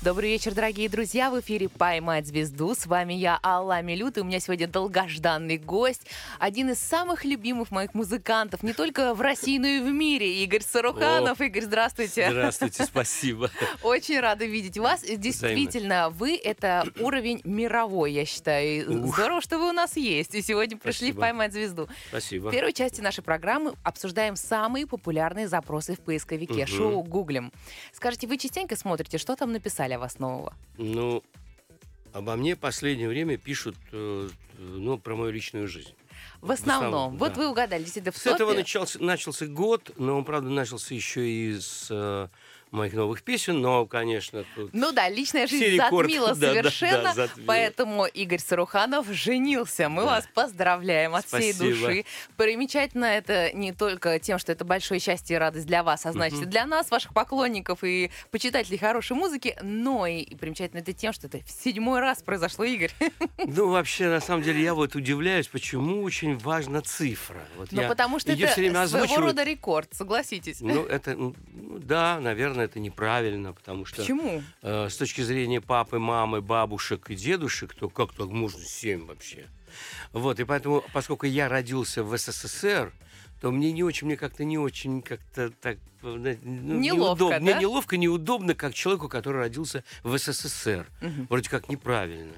Добрый вечер, дорогие друзья. В эфире «Поймать звезду». С вами я, Алла Милют, и у меня сегодня долгожданный гость. Один из самых любимых моих музыкантов, не только в России, но и в мире. Игорь Саруханов. О, Игорь, здравствуйте. Здравствуйте, спасибо. Очень рада видеть вас. Действительно, вы — это уровень мировой, я считаю. Ух. Здорово, что вы у нас есть. И сегодня пришли в Спасибо. «Поймать звезду». Спасибо. В первой части нашей программы обсуждаем самые популярные запросы в поисковике. Мгм. Шоу «Гуглим». Скажите, вы частенько смотрите, что там написали о вас нового? Ну, обо мне в последнее время пишут, э, ну, про мою личную жизнь. В основном. основном, вот да. вы угадали, действительно, в С этого топе. начался, начался год, но он, правда, начался еще и с э, моих новых песен, но, конечно, тут... Ну да, личная жизнь Все рекорды, затмила да, да, да, совершенно, затмила. поэтому Игорь Саруханов женился. Мы Да. вас поздравляем от всей Спасибо. души. Примечательно это не только тем, что это большое счастье и радость для вас, а значит и для нас, ваших поклонников и почитателей хорошей музыки, но и, и примечательно это тем, что это в седьмой раз произошло, Игорь. Ну, вообще, на самом деле, я вот удивляюсь, почему очень важна цифра. Вот Ну потому что это своего озвучиваю. рода рекорд, согласитесь. Ну, это, ну, да, наверное, это неправильно, потому что... Почему? Э, с точки зрения папы, мамы, бабушек и дедушек, то как так можно семь вообще? Вот, и поэтому, поскольку я родился в СССР, то мне не очень, мне как-то не очень как-то так... э, ну, Неловко, неудобно. да? Мне неловко, неудобно, как человеку, который родился в СССР. Мгм. Вроде как неправильно.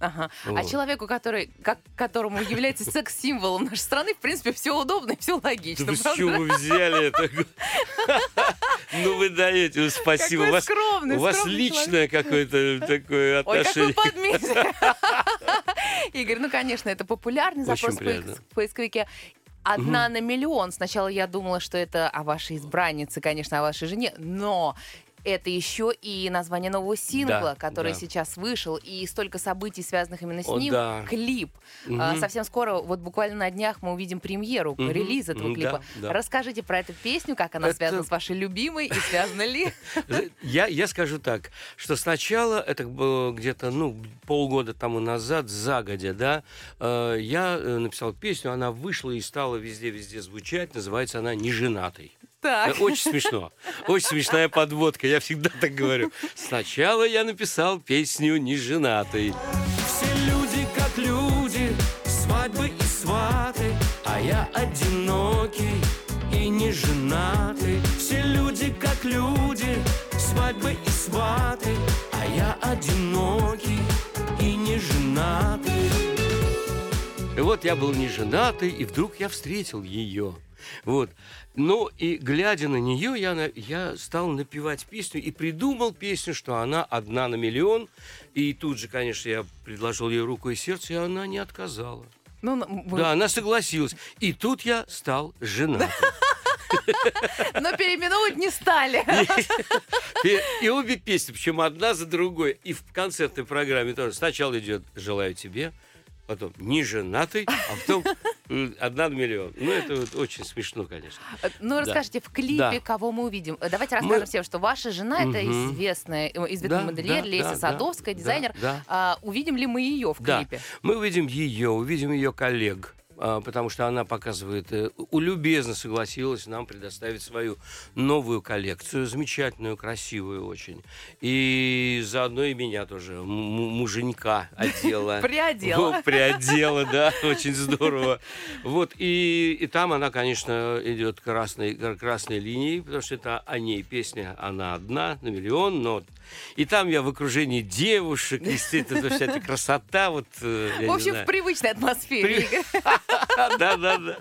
Ага. А Вот. человеку, который, как, которому является секс-символом нашей страны, в принципе, все удобно и все Да логично. с правда? чего вы взяли это? Ну вы даете, спасибо. Какой скромный, у вас личное какое-то такое Ой, как вы отношение. подметили. Игорь, ну, конечно, это популярный запрос в поисковике. Одна на миллион. Сначала я думала, что это о вашей избраннице, конечно, о вашей жене, но это еще и название нового сингла, Да, который да. сейчас вышел, и столько событий, связанных именно с О, ним. да. Клип. Мгм. А, совсем скоро, вот буквально на днях, мы увидим премьеру, Мгм. релиз этого клипа. да, да. Расскажите про эту песню, как она Это- связана с вашей любимой, и связана ли? Я, я скажу так, что сначала, это было где-то ну, полгода тому назад, загодя, да, э, я э, написал песню, она вышла и стала везде-везде звучать, называется она «Неженатый». Так. Э, Очень смешно. Очень смешная подводка, я всегда так говорю. Сначала я написал песню «Неженатый». Все люди как люди, свадьбы и сваты, а я одинокий и не женатый. Все люди как люди, свадьбы и сваты, а я одинокий и не женатый. И вот я был не женатый, и вдруг я встретил ее. Вот. Ну и глядя на нее, я, я стал напевать песню и придумал песню, что она одна на миллион. И тут же, конечно, я предложил ей руку и сердце, и она не отказала. Ну, мы- Да, она согласилась. И тут я стал женатым. но переименовывать не стали. И, и обе песни, причем одна за другой. И в концертной программе тоже. Сначала идет «Желаю тебе», потом «Не женатый», а потом «Одна на миллион». Ну, это вот очень смешно, конечно. Ну, Да. расскажите, в клипе Да. кого мы увидим? Э, Давайте расскажем Мы- всем, что ваша жена это Мгм. известная, э, известный Да, модельер да, Леся да, Садовская, да, дизайнер. да. А, увидим ли мы ее в Да. клипе? Мы увидим ее, увидим ее коллег, потому что она показывает, э, любезно согласилась нам предоставить свою новую коллекцию, замечательную, красивую очень. И заодно и меня тоже, муженька одела. Приодела. Приодела, да, очень здорово. Вот, и, и там она, конечно, идет красной, кр- красной линией, потому что это о ней песня, она одна на миллион, но... И там я в окружении девушек, естественно, вся эта красота, вот... э, В общем, в привычной атмосфере. При- Игорь. Да, да, да.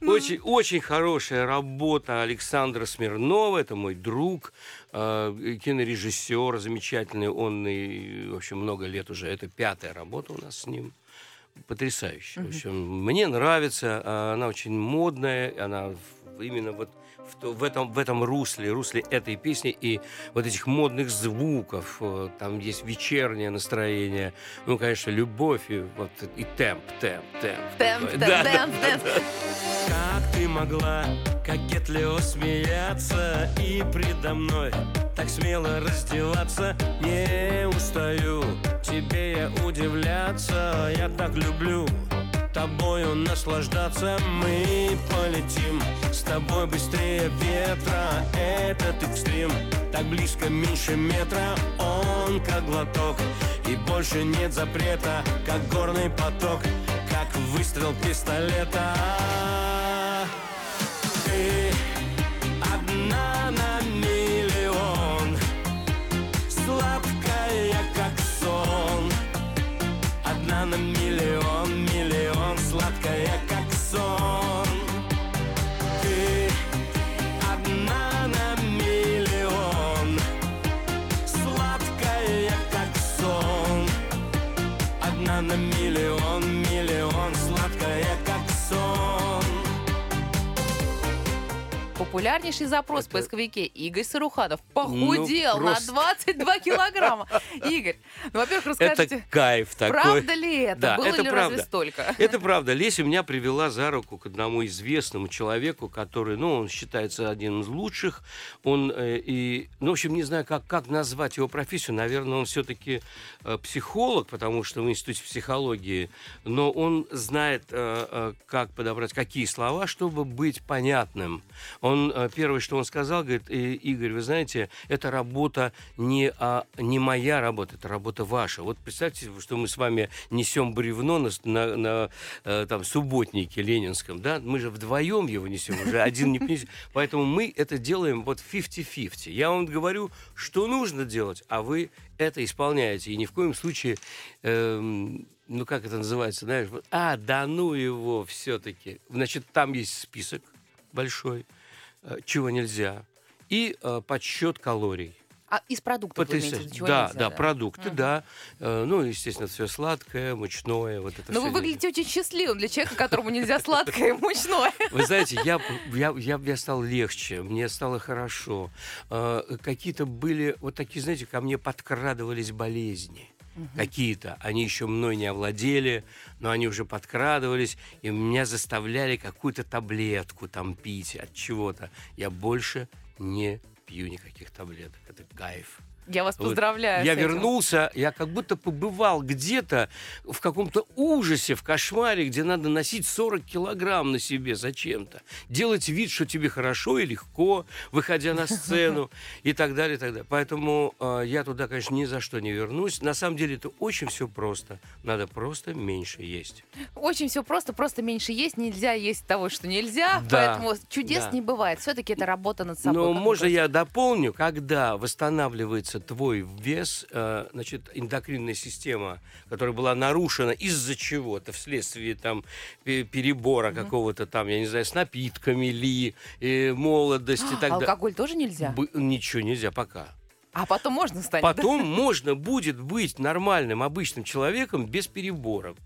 Ну. Очень, очень хорошая работа Александра Смирнова, это мой друг, э, кинорежиссер замечательный, он, и, в общем, много лет уже, это пятая работа у нас с ним. Потрясающе. В общем, мне нравится, она очень модная, она именно вот в, в этом, в этом русле, русле этой песни и вот этих модных звуков. э, Там есть вечернее настроение, ну, конечно, любовь и, вот, и темп, темп, темп. Темп, темп, Да, да, темп, да, темп. да. Как ты могла кокетливо смеяться И предо мной так смело раздеваться Не устаю тебе я удивляться Я так люблю тобою наслаждаться Мы полетим. С тобой быстрее ветра Этот экстрим так близко, меньше метра Он как глоток. И больше нет запрета Как горный поток, как выстрел пистолета Популярнейший запрос в Это- поисковике Игорь Саруханов похудел Ну, просто- на 22 килограмма. Игорь, ну, во-первых, Это расскажите, кайф такой. правда ли это? Да, Было это ли правда. разве столько? Это правда. Леся меня привела за руку к одному известному человеку, который, ну, он считается одним из лучших. Он э, и, ну, в общем, не знаю, как, как назвать его профессию. Наверное, он все-таки психолог, потому что в институте психологии. Но он знает, э, э, как подобрать какие слова, чтобы быть понятным. Он э, первое, что он сказал, говорит, «Э, Игорь, вы знаете, это работа не, а, не моя работа, это работа ваша. Вот представьте, что мы с вами несем бревно на, на, на, э, там, субботнике ленинском, да? Мы же вдвоем его несем, уже один не понесет. Поэтому мы это делаем вот 50-50. Я вам говорю, что нужно делать, а вы это исполняете. И ни в коем случае, эм, ну как это называется, знаешь, а, да ну его все-таки. Значит, там есть список большой, э, чего нельзя, и э, подсчет калорий. А из продуктов вы имеете чего Да, нельзя, да, продукты, Мгм. да. Э, Ну, естественно, все сладкое, мучное, вот это Но вы выглядите очень счастливым для человека, которому нельзя сладкое и мучное. Вы знаете, я, я, я, я стал легче, мне стало хорошо. Э, Какие-то были вот такие, знаете, ко мне подкрадывались болезни. Какие-то. Они еще мной не овладели, но они уже подкрадывались, и меня заставляли какую-то таблетку там пить от чего-то. Я больше не пью никаких таблеток. Это кайф. Я вас Вот поздравляю. Я с этим. вернулся, я как будто побывал где-то в каком-то ужасе, в кошмаре, где надо носить 40 килограмм на себе зачем-то. Делать вид, что тебе хорошо и легко, выходя на сцену и так далее, и так далее. Поэтому э, я туда, конечно, ни за что не вернусь. На самом деле это очень все просто. Надо просто меньше есть. Очень все просто, просто меньше есть, нельзя есть того, что нельзя, Да, поэтому чудес да. не бывает. Все-таки это работа над собой. Но можно я дополню, когда восстанавливается твой вес, э, значит, эндокринная система, которая была нарушена из-за чего-то, вследствие там пе- перебора какого-то там, я не знаю, с напитками ли, э, молодости и так далее. Алкоголь тоже нельзя? Бы- Ничего нельзя пока. А потом можно станет, да? Потом можно будет быть нормальным, обычным человеком без переборов.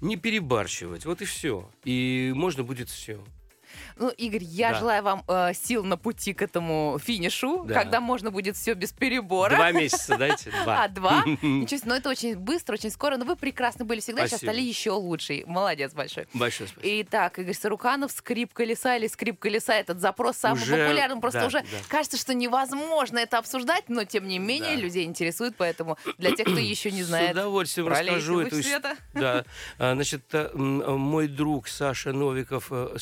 Не перебарщивать, вот и все. И можно будет все. Ну, Игорь, я Да. желаю вам э, сил на пути к этому финишу, Да. когда можно будет все без перебора. Два месяца дайте? Два. А, два? Ничего себе, но это очень быстро, очень скоро. Но вы прекрасны были всегда, сейчас стали еще лучше. Молодец большой. Большое спасибо. Итак, Игорь Саруканов, скрип колеса или скрип колеса, этот запрос самый Уже, популярный. Просто да, уже да. кажется, что невозможно это обсуждать, но тем не менее Да. людей интересует, поэтому для тех, кто еще не С знает удовольствием про расскажу эту. Света. Да, А, значит, э, мой друг Саша Новиков, э,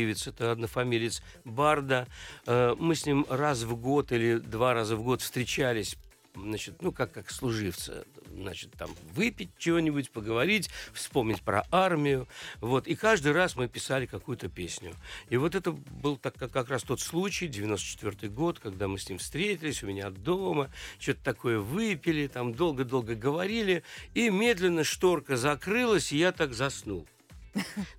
сослуживец, это однофамилец Барда, э, мы с ним раз в год или два раза в год встречались значит, ну, как, как служивцы, значит, там, выпить чего-нибудь, поговорить, вспомнить про армию, вот, и каждый раз мы писали какую-то песню. И вот это был так, как, как раз тот случай, 94 год, когда мы с ним встретились у меня дома, что-то такое выпили, там, долго-долго говорили, и медленно шторка закрылась, и я так заснул.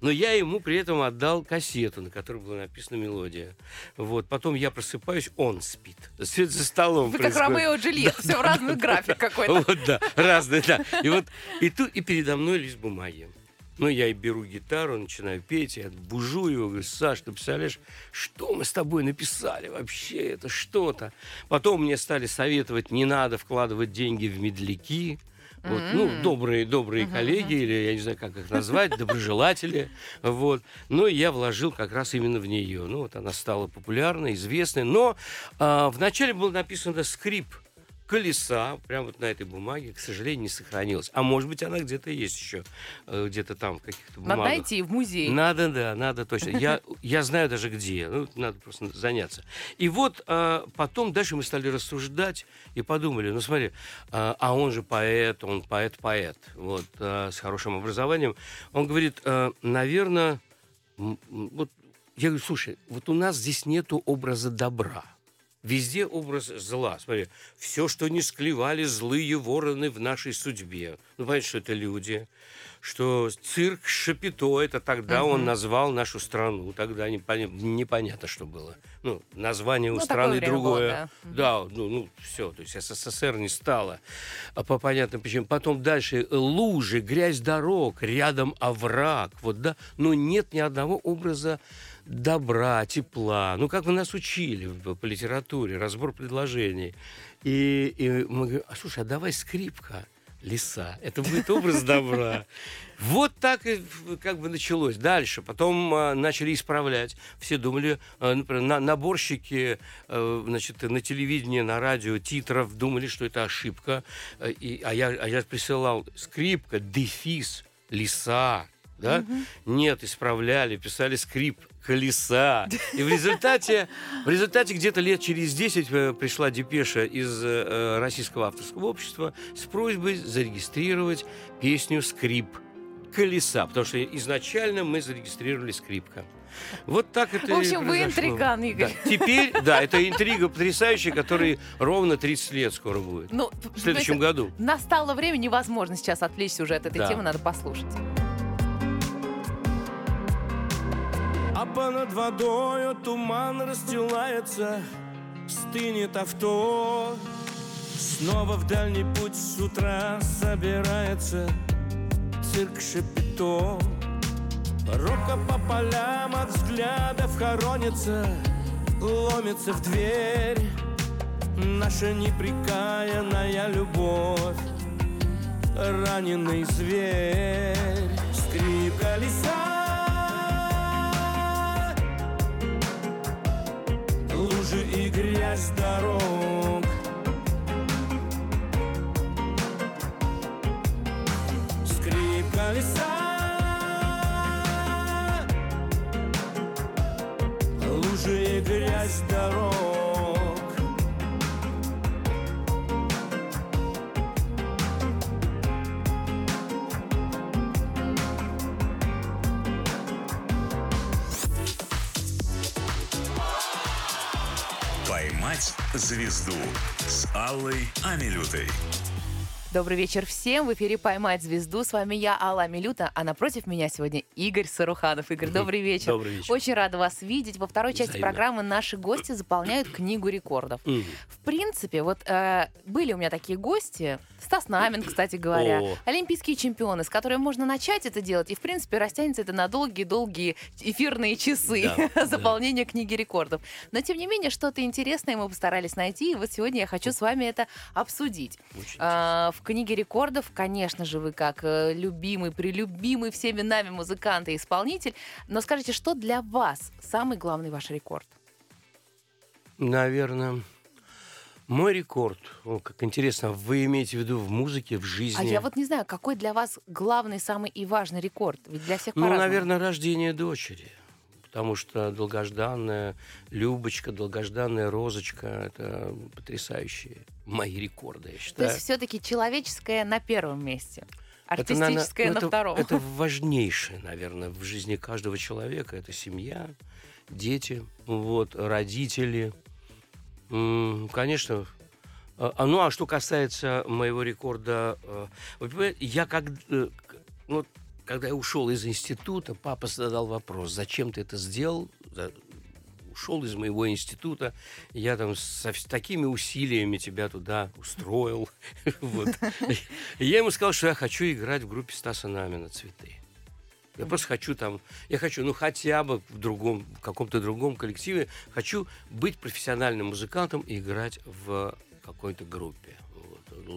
Но я ему при этом отдал кассету, на которой была написана мелодия. Вот. Потом я просыпаюсь, он спит. Свет за столом Вы как. Ромео и Джульетта, все в разных график какой-то. Вот, да, разные, да. И вот и тут и передо мной лист бумаги. Ну, я и беру гитару, начинаю петь, я бужу его, говорю, Саш, ты представляешь, что мы с тобой написали вообще, это что-то. Потом мне стали советовать, не надо вкладывать деньги в медляки, вот, ну, добрые, добрые коллеги, или я не знаю, как их назвать, доброжелатели. Вот. Но я вложил как раз именно в нее. Ну, вот она стала популярной, известной. Но а, вначале было написано скрип колеса, прямо вот на этой бумаге, к сожалению, не сохранилась. А может быть, она где-то есть еще, э, где-то там в каких-то бумагах. Надо найти в музей. Надо, да, надо точно. Я, я знаю даже где. Ну, надо просто заняться. И вот а, потом дальше мы стали рассуждать и подумали, ну смотри, а, а он же поэт, он поэт-поэт, вот, а, с хорошим образованием. Он говорит, а, наверное, вот я говорю, слушай, вот у нас здесь нету образа добра. Везде образ зла. Смотри, все, что не склевали злые вороны в нашей судьбе. Ну, понятно, что это люди. Что цирк Шапито, это тогда угу. он назвал нашу страну. Тогда непонятно, непонятно, что было. Ну, название у ну, страны другое. Было, да, да ну, ну, все. То есть СССР не стало. А по понятным причинам. Потом дальше лужи, грязь дорог, рядом овраг. Вот, да. Но нет ни одного образа добра, тепла. Ну, как вы нас учили по литературе, разбор предложений. И, и мы говорим, а слушай, а давай скрипка, леса. Это будет образ добра. Вот так и как бы началось. Дальше. Потом а, начали исправлять. Все думали, а, например, на, наборщики а, значит, на телевидении, на радио титров думали, что это ошибка. А, и, а, я, а я присылал скрипка, дефис, леса. Да? Угу. Нет, исправляли, писали скрипт колеса. И в результате, в результате где-то лет через 10 э, пришла депеша из э, Российского авторского общества с просьбой зарегистрировать песню «Скрип колеса», потому что изначально мы зарегистрировали скрипка. Вот так это В общем, вы интриган, Игорь. Да. Теперь, да, это интрига потрясающая, которой ровно 30 лет скоро будет. Ну, в следующем году. Настало время, невозможно сейчас отвлечься уже от этой да. темы, надо послушать. А понад водою туман расстилается Стынет авто. Снова в дальний путь с утра собирается Цирк Шапито. Рука по полям от взглядов хоронится Ломится в дверь. Наша неприкаянная любовь Раненый зверь. Скрип колеса лужи и грязь дорог Скрип колеса Лужи и грязь дорог звезду с Аллой Амилютой. Добрый вечер всем. В эфире «Поймать звезду». С вами я, Алла Милюта, а напротив меня сегодня Игорь Саруханов. Игорь, добрый вечер. Добрый вечер. Очень рада вас видеть. Во второй части Взаимно. программы наши гости заполняют книгу рекордов. В принципе, вот э, были у меня такие гости, Стас Намин, кстати говоря, О. олимпийские чемпионы, с которыми можно начать это делать, и, в принципе, растянется это на долгие-долгие эфирные часы да, заполнения да. книги рекордов. Но, тем не менее, что-то интересное мы постарались найти, и вот сегодня я хочу с вами это обсудить. А, в книге рекордов, конечно же, вы как э, любимый, прилюбимый всеми нами музыкант и исполнитель, но скажите, что для вас самый главный ваш рекорд? Наверное, мой рекорд, о, как интересно, вы имеете в виду в музыке, в жизни? А я вот не знаю, какой для вас главный, самый и важный рекорд? Ведь для всех Ну, наверное, рождение дочери. Потому что долгожданная Любочка, долгожданная Розочка — это потрясающие мои рекорды, я считаю. То есть все-таки человеческое на первом месте? Артистическое это, на, это, втором. Это важнейшее, наверное, в жизни каждого человека. Это семья, дети, вот, родители, Конечно. А, а, ну, а что касается моего рекорда, э, я как... Э, ну, когда я ушел из института, папа задал вопрос, зачем ты это сделал? Ушел из моего института, я там со с такими усилиями тебя туда устроил. Я ему сказал, что я хочу играть в группе Стаса Намина «Цветы». Я просто хочу там, я хочу, ну, хотя бы в другом, в каком-то другом коллективе, хочу быть профессиональным музыкантом и играть в какой-то группе.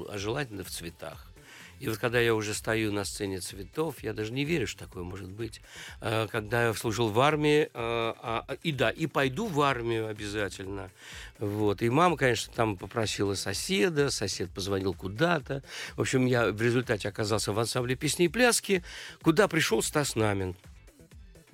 А желательно в цветах. И вот когда я уже стою на сцене цветов, я даже не верю, что такое может быть. Э, Когда я служил в армии, э, а, и да, и пойду в армию обязательно. Вот. И мама, конечно, там попросила соседа, сосед позвонил куда-то. В общем, я в результате оказался в ансамбле песни и пляски, куда пришел Стас Намин.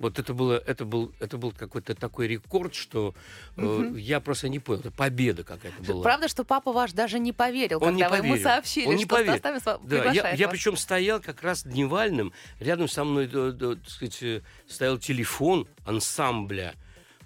Вот это было, это был, это был какой-то такой рекорд, что э, я просто не понял, это победа какая-то была. Правда, что папа ваш даже не поверил, Он не когда вы ему поверил. сообщили, Он не что поверил. Сва- Да, я, приглашает я вас? причем стоял как раз дневальным, рядом со мной, да, да, так сказать, э, стоял телефон ансамбля.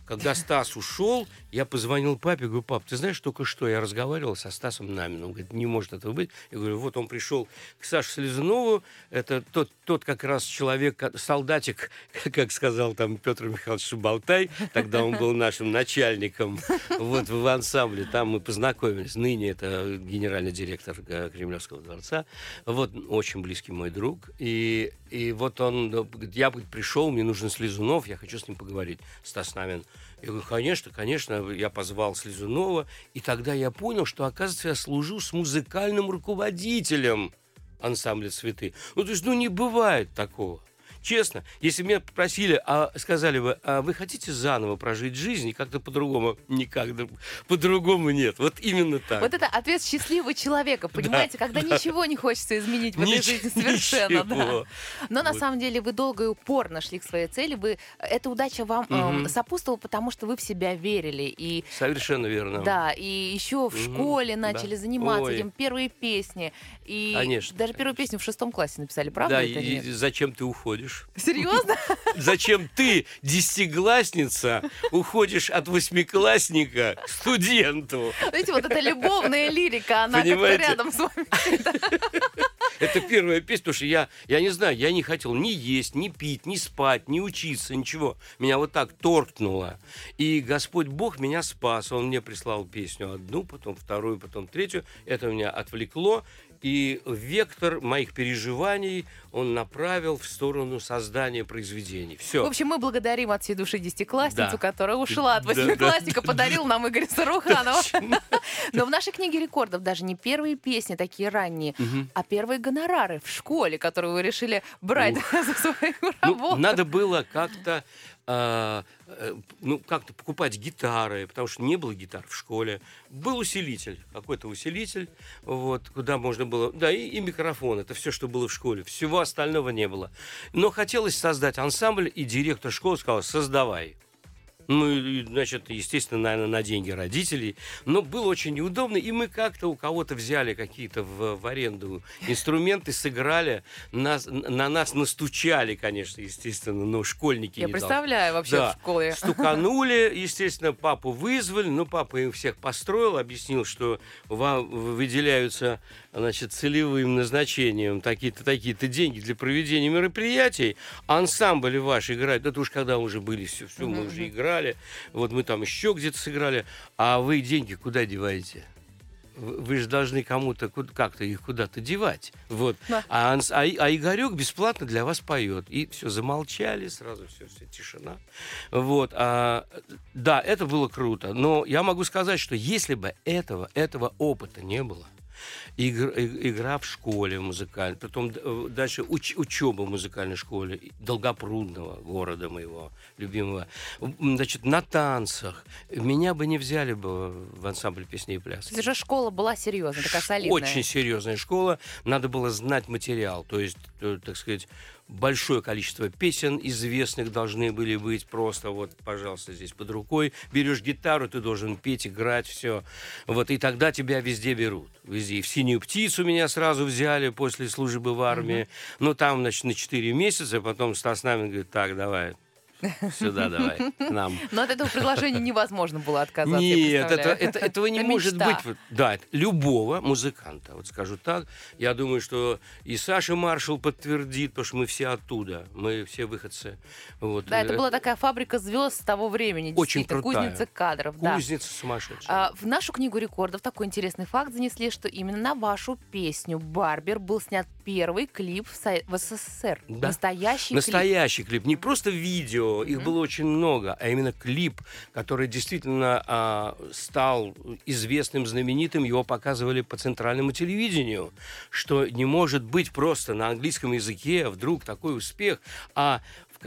Когда Стас ушел, я позвонил папе, говорю, пап, ты знаешь, только что я разговаривал со Стасом Наминым. Он говорит, не может этого быть. Я говорю, вот он пришел к Саше Слезунову, это тот, тот как раз человек, солдатик, как сказал там Петр Михайлович Шубалтай, тогда он был нашим начальником вот в ансамбле, там мы познакомились. Ныне это генеральный директор э, Кремлевского дворца. Вот очень близкий мой друг. И, и вот он, я пришел, мне нужен Слезунов, я хочу с ним поговорить. Стас Намин. Я говорю, конечно, конечно. Я позвал Слезунова, и тогда я понял, что, оказывается, я служу с музыкальным руководителем ансамбля «Цветы». Ну, то есть, ну, не бывает такого. Честно, если меня попросили, а сказали бы, а вы хотите заново прожить жизнь и как-то по-другому? Никак, да, по-другому нет. Вот именно так. Вот это ответ счастливого человека, понимаете, когда ничего не хочется изменить в этой Нич- жизни совершенно. да. Но на Вот. самом деле вы долго и упорно шли к своей цели. Вы, эта удача вам эм, Мгм. сопутствовала, потому что вы в себя верили. И Совершенно верно. да, и еще в Мгм, школе да. начали заниматься Ой. этим, первые песни. И Конечно, даже первую песню в шестом классе написали, правда да, это и нет? зачем ты уходишь? Серьезно? Зачем ты, десятиклассница, уходишь от восьмиклассника к студенту? Знаете, вот эта любовная лирика, она как-то рядом с вами. Это первая песня, потому что я, я не знаю, я не хотел ни есть, ни пить, ни спать, ни учиться, ничего. Меня вот так торкнуло. И Господь Бог меня спас. Он мне прислал песню одну, потом вторую, потом третью. Это меня отвлекло. И вектор моих переживаний он направил в сторону создания произведений. В Все. общем, мы благодарим от всей души десятиклассницу, Да. которая ушла от Да, да. восьмиклассника, подарил нам Игоря Саруханова. Но в нашей книге рекордов даже не первые песни такие ранние, а первые гонорары в школе, которые вы решили брать за свою Ну, работу. надо было как-то а, э, ну, как-то покупать гитары, потому что не было гитар в школе. Был усилитель, какой-то усилитель, вот, куда можно было... Да, и, и микрофон, это все, что было в школе. Всего остального не было. Но хотелось создать ансамбль, и директор школы сказал, создавай. Ну, и, значит, естественно, наверное, на деньги родителей. Но было очень неудобно, и мы как-то у кого-то взяли какие-то в, в аренду инструменты, сыграли, нас, на нас настучали, конечно, естественно, но школьники Я не представляю вообще Да. в школе. Стуканули, естественно, папу вызвали, но папа им всех построил, объяснил, что вам выделяются, значит, целевым назначением такие-то, такие-то деньги для проведения мероприятий, ансамбль ваш играет, это уж когда уже были, все, все мы уже играли, вот мы там еще где-то сыграли, а вы деньги куда деваете? Вы же должны кому-то как-то их куда-то девать. Вот. Да. А, а, а Игорек бесплатно для вас поет. И все, замолчали, сразу все, все, тишина. Вот. А, да, это было круто. Но я могу сказать, что если бы этого, этого опыта не было, игр- игра в школе музыкальной, потом э, дальше уч- учеба в музыкальной школе Долгопрудного, города моего любимого, значит, на танцах, меня бы не взяли бы в ансамбль песни и пляски. То есть уже школа была серьезная, такая солидная. Очень серьезная школа. Надо было знать материал. То есть, э, так сказать, большое количество песен известных должны были быть просто вот, пожалуйста, здесь под рукой. Берешь гитару, ты должен петь, играть, все. Вот, и тогда тебя везде берут. Везде. И в «Синюю птицу» меня сразу взяли после службы в армии. Ну, там, значит, на 4 месяца. Потом Стас Намин говорит, так, давай, сюда давай, к нам. Но от этого приглашения невозможно было отказаться. Нет, это, это- этого не Это может мечта. быть. Да, это любого музыканта, вот скажу так. Я думаю, что и Саша Маршал подтвердит, потому что мы все оттуда, мы все выходцы. Вот. Да, это Э, была такая фабрика звезд того времени. Очень крутая. Кузница кадров. да. Кузница сумасшедшая. А, в нашу книгу рекордов такой интересный факт занесли, что именно на вашу песню «Барбер» был снят первый клип в, Со- в СССР. Да. Настоящий клип. Настоящий клип. Не просто видео, их было очень много, а именно клип, который действительно а, стал известным, знаменитым. Его показывали по центральному телевидению. Что не может быть просто на английском языке вдруг такой успех. А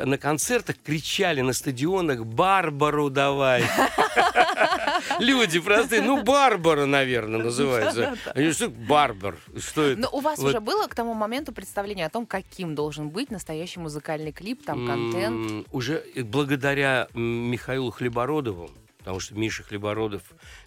на концертах кричали на стадионах «Барбару давай!» Люди простые. Ну, Барбара, наверное, называется. Они что, Барбар? Что это? Но у вас уже было к тому моменту представление о том, каким должен быть настоящий музыкальный клип, там контент? Уже благодаря Михаилу Хлебородову, потому что Миша Хлебородов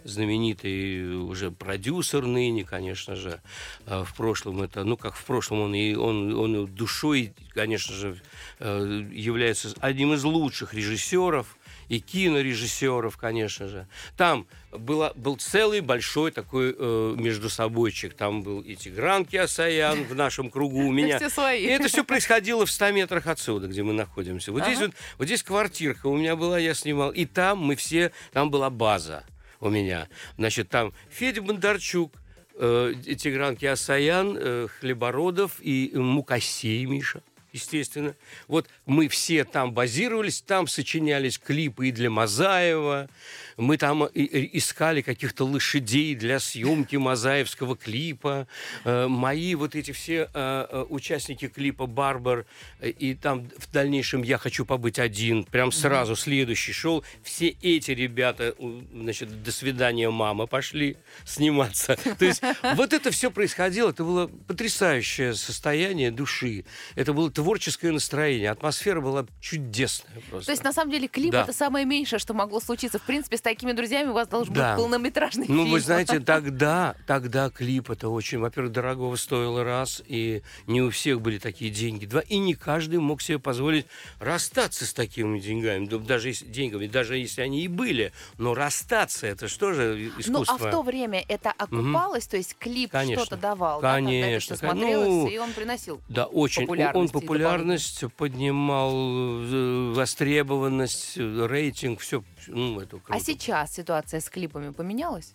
знаменитый уже продюсер ныне, конечно же. А В прошлом это, ну как в прошлом, он и он, он душой, конечно же, э, является одним из лучших режиссеров и кинорежиссеров, конечно же. Там была, был целый большой такой э, междусобойчик. Там был и Тигран Киасаян в нашем кругу у меня. Все свои. И это все происходило в 100 метрах отсюда, где мы находимся. Вот здесь Ага. вот, вот здесь квартирка у меня была, я снимал. И там мы все, там была база у меня. Значит, там Федя Бондарчук, э, Тигран Киасаян, э, Хлебородов и Мукасей Миша. Естественно. Вот мы все там базировались, там сочинялись клипы и для Мазаева. Мы там и- и- искали каких-то лошадей для съемки мазаевского клипа. Э, Мои вот эти все э, э, участники клипа «Барбар», э, и там в дальнейшем «Я хочу побыть один», прям сразу следующий шел. Все эти ребята, значит, «До свидания, мама», пошли сниматься. То есть вот это все происходило, это было потрясающее состояние души. Это было творческое настроение, атмосфера была чудесная просто. То есть, на самом деле, клип Да. это самое меньшее, что могло случиться. В принципе, с такими друзьями у вас должен Да. быть полнометражный Ну, фильм. вы знаете, тогда, тогда клип это очень, во-первых, дорогого стоило раз, и не у всех были такие деньги. Два, и не каждый мог себе позволить расстаться с такими деньгами, да даже если, деньгами, даже если они и были. Но расстаться, это что же Ну, а искусство? в то время это окупалось, то есть клип Конечно. что-то давал, да, когда это Конечно, смотрелось, ну, и он приносил. Да, очень. Он- Он популярность поднимал, э, востребованность, э, рейтинг, все. Ну, это круто. А сейчас ситуация с клипами поменялась,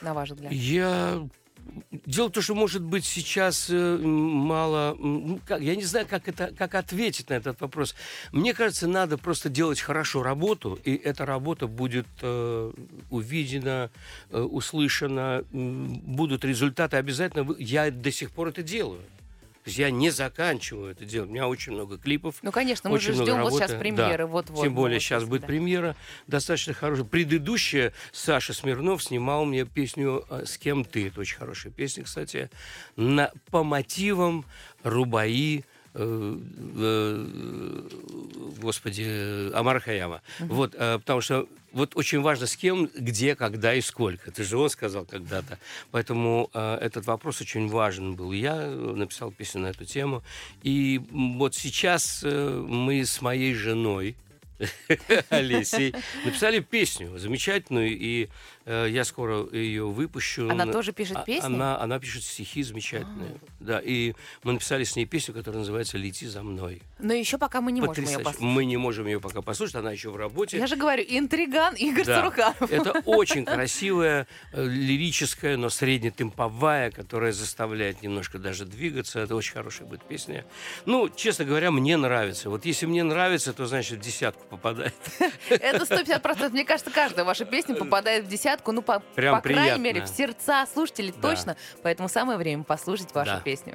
на ваш взгляд? Я Дело в том, что, может быть, сейчас э, мало... я не знаю, как, это, как ответить на этот вопрос. Мне кажется, надо просто делать хорошо работу, и эта работа будет э, увидена, э, услышана, будут результаты обязательно. Я до сих пор это делаю. То есть я не заканчиваю это делать. У меня очень много клипов. Ну, конечно, мы же ждем вот сейчас премьеры, да. вот-вот. Тем более вот, сейчас вот, будет да. премьера достаточно хорошая. Предыдущая Саша Смирнов снимал мне песню э, «С кем ты». Это очень хорошая песня, кстати. На, по мотивам Рубаи господи, э, Амара Хаяма. Вот, э, потому что вот очень важно, с кем, где, когда и сколько. Это же он сказал когда-то. Поэтому э, этот вопрос очень важен был. Я э, написал песню на эту тему. И вот сейчас э, мы с моей женой, Олесей, написали песню замечательную, и э, я скоро ее выпущу. Она На- тоже пишет а- песни? Она, она пишет стихи замечательные. Да, и мы написали с ней песню, которая называется «Лети за мной». Но еще пока мы не можем ее послушать. Мы не можем ее пока послушать, она еще в работе. Я же говорю, интриган Игорь Да. Саруханов. Это очень красивая, э, лирическая, но среднетемповая, которая заставляет немножко даже двигаться. Это очень хорошая будет песня. Ну, честно говоря, мне нравится. Вот если мне нравится, то значит в десятку попадает. Это 150%. Мне кажется, каждая ваша песня попадает в десятку, ну, по, Прям по крайней приятно. мере, в сердца слушателей Да. точно. Поэтому самое время послушать вашу Да. песню.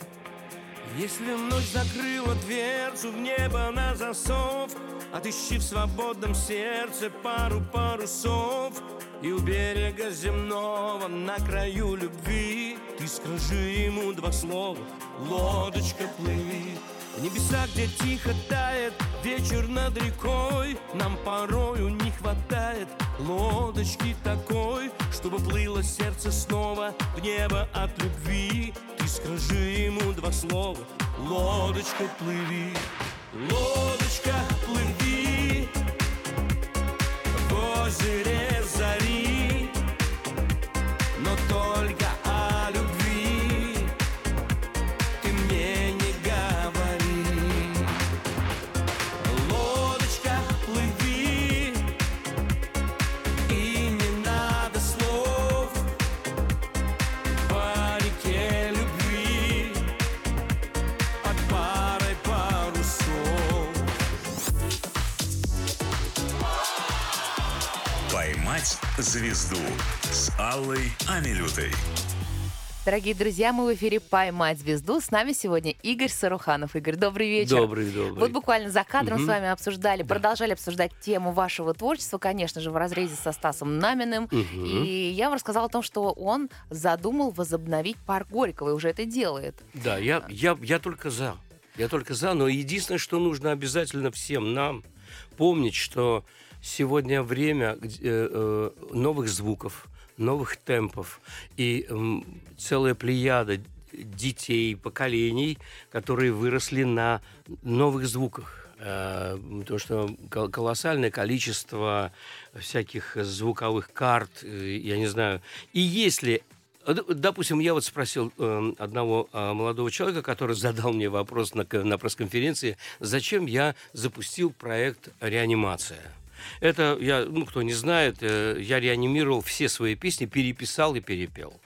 Если ночь закрыла дверцу в небо на засов Отыщи в свободном сердце пару парусов И у берега земного на краю любви Ты скажи ему два слова, лодочка плыви В небеса, где тихо тает вечер над рекой Нам порою не хватает лодочки такой Чтобы плыло сердце снова в небо от любви. Ты скажи ему два слова, лодочка плыви. Лодочка плыви. В озере звезду» с Аллой Амилютой. Дорогие друзья, мы в эфире «Поймать звезду». С нами сегодня Игорь Саруханов. Игорь, добрый вечер. Добрый, добрый. Вот буквально за кадром Мгм. с вами обсуждали, Да. продолжали обсуждать тему вашего творчества, конечно же, в разрезе со Стасом Наминым. Мгм. И я вам рассказала о том, что он задумал возобновить парк Горького и уже это делает. Да, я, я, я только за. Я только за, но единственное, что нужно обязательно всем нам помнить, что сегодня время где, э, новых звуков, новых темпов и целая плеяда детей, поколений, которые выросли на новых звуках. Э, Потому что кол- колоссальное количество всяких звуковых карт, э, я не знаю. И если Допустим, я вот спросил э, одного э, молодого человека, который задал мне вопрос на, на пресс-конференции, зачем я запустил проект «Реанимация». Это, я, ну, кто не знает, э, я реанимировал все свои песни, переписал и перепел.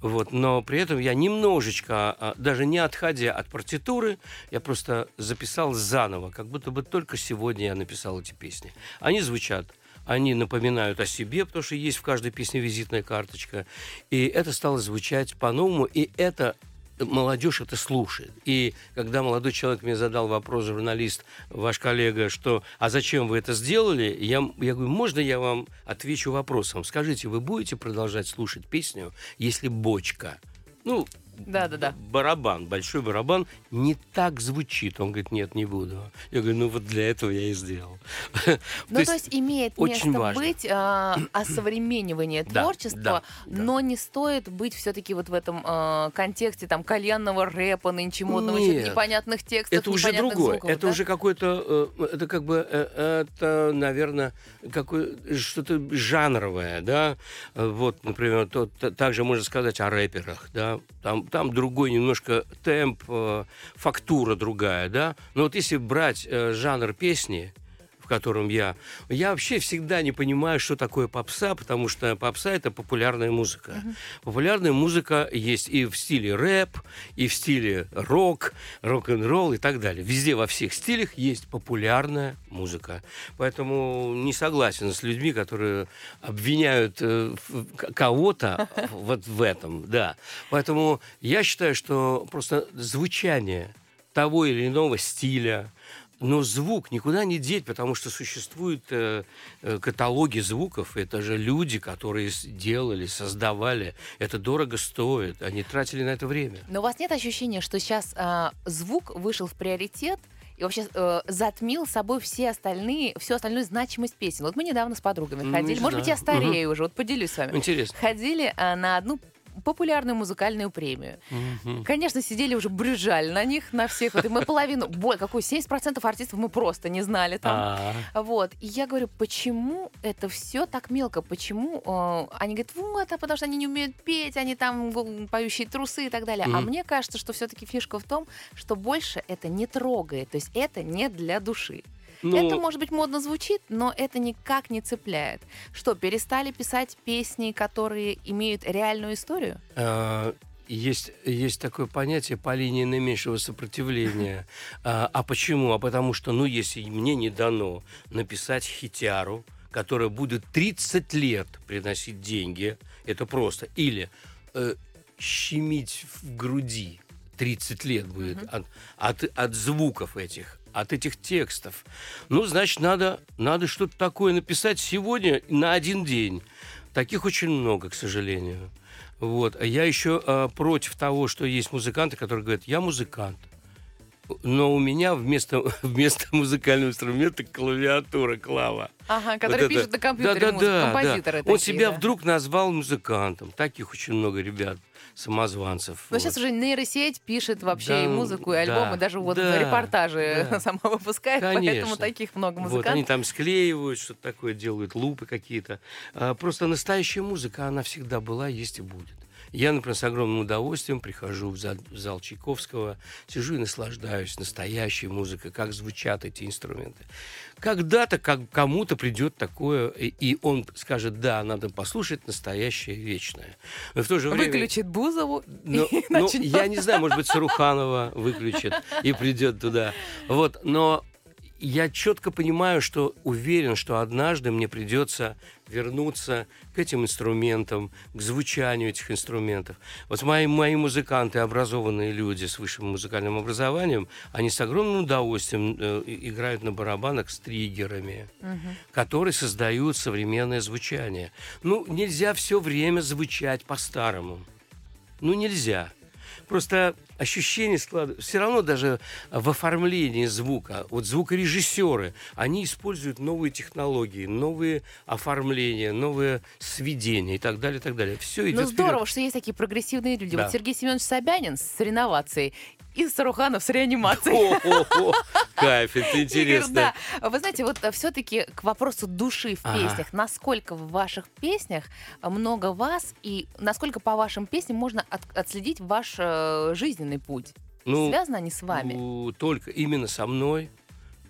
Вот, но при этом я немножечко, а, даже не отходя от партитуры, я просто записал заново, как будто бы только сегодня я написал эти песни. Они звучат, они напоминают о себе, потому что есть в каждой песне визитная карточка. И это стало звучать по-новому, и это молодежь это слушает. И когда молодой человек мне задал вопрос, журналист, ваш коллега, что «А зачем вы это сделали?», я, я говорю, можно я вам отвечу вопросом? Скажите, вы будете продолжать слушать песню, если бочка, ну, Да-да-да. барабан, большой барабан, не так звучит? Он говорит, нет, не буду. Я говорю, ну вот для этого я и сделал. Ну, то есть, имеет очень место важно. быть а, осовременивание Да, творчества, да, да. но не стоит быть все-таки вот в этом а, контексте там кальянного рэпа, нынче модного, Нет. непонятных текстов, это уже другое. звуков, это да? уже какое-то, э, это как бы, э, это, наверное, какое что-то жанровое, да. Э, Вот, например, то, также можно сказать о рэперах, да. Там, там другой немножко темп, э, фактура другая, да. Но вот если брать э, жанр песни, в котором я... Я вообще всегда не понимаю, что такое попса, потому что попса — это популярная музыка. Популярная музыка есть и в стиле рэп, и в стиле рок, рок-н-ролл и так далее. Везде, во всех стилях есть популярная музыка. Поэтому не согласен с людьми, которые обвиняют э, кого-то вот в этом, да. Поэтому я считаю, что просто звучание того или иного стиля, но звук никуда не деть, потому что существуют э, э, каталоги звуков. Это же люди, которые делали, создавали. Это дорого стоит. Они тратили на это время. Но у вас нет ощущения, что сейчас а, звук вышел в приоритет и вообще э, затмил собой все остальные, всю остальную значимость песен? Вот мы недавно с подругами Ну, ходили, не может быть, я знаю. старею уже, вот поделюсь с вами. Интересно. Ходили а, на одну популярную музыкальную премию. Мгм. Конечно, сидели уже брюжали на них, на всех. Вот, и мы половину, боль, какой 70% артистов мы просто не знали там. А, Вот. И я говорю, почему это все так мелко? Почему? э, они говорят, вот, а потому что они не умеют петь, они там поющие трусы и так далее. А Мгм. мне кажется, что все-таки фишка в том, что больше это не трогает. То есть это не для души. Ну, Это, может быть, модно звучит, но это никак не цепляет. Что, перестали писать песни, которые имеют реальную историю? а, есть, есть такое понятие по линии наименьшего сопротивления. А, а почему? А потому что, ну, если мне не дано написать хитяру, которая будет 30 лет приносить деньги, это просто. Или э, щемить в груди 30 лет будет от, от, от звуков этих, от этих текстов. Ну, значит, надо, надо что-то такое написать сегодня на один день. Таких очень много, к сожалению. Вот. А я еще э, против того, что есть музыканты, которые говорят, я музыкант. Но у меня вместо, вместо музыкального инструмента клавиатура, клава. Ага, Вот который это- пишет на компьютере Да-да-да, музыку, да. композиторы Он такие, себя да. вдруг назвал музыкантом. Таких очень много ребят, самозванцев. Но Вот. сейчас уже нейросеть пишет вообще Да, и музыку, и да, альбомы, даже вот да, репортажи да. сама выпускает, поэтому Конечно. таких много Вот, музыкантов. они там склеивают, что-то такое делают, лупы какие-то. А, просто настоящая музыка, она всегда была, есть и будет. Я, например, с огромным удовольствием прихожу в зал, в зал Чайковского, сижу и наслаждаюсь настоящей музыкой, как звучат эти инструменты. Когда-то как, кому-то придет такое, и, и он скажет, да, надо послушать настоящее вечное. Но в то же время... Выключит Бузову Ну, и ну, начнет. я не знаю, может быть, Саруханова выключит и придет туда. Вот, но я четко понимаю, что уверен, что однажды мне придется вернуться к этим инструментам, к звучанию этих инструментов. Вот мои, мои музыканты, образованные люди с высшим музыкальным образованием, они с огромным удовольствием э, играют на барабанах с триггерами, угу. которые создают современное звучание. Ну, нельзя все время звучать по-старому. Ну, нельзя. Просто ощущение складывается. Все равно даже в оформлении звука, вот звукорежиссеры, они используют новые технологии, новые оформления, новые сведения и так далее, и так далее. Все идет Ну здорово, вперед. что есть такие прогрессивные люди. Да. Вот Сергей Семенович Собянин с реновацией и Саруханов с реанимацией. О-о-о, кайф, это Игорь, интересно. да. Вы знаете, вот все-таки к вопросу души в песнях. Насколько в ваших песнях много вас и насколько по вашим песням можно от- отследить ваш э, жизненный путь? Ну, Связаны они с вами? Ну, только именно со мной,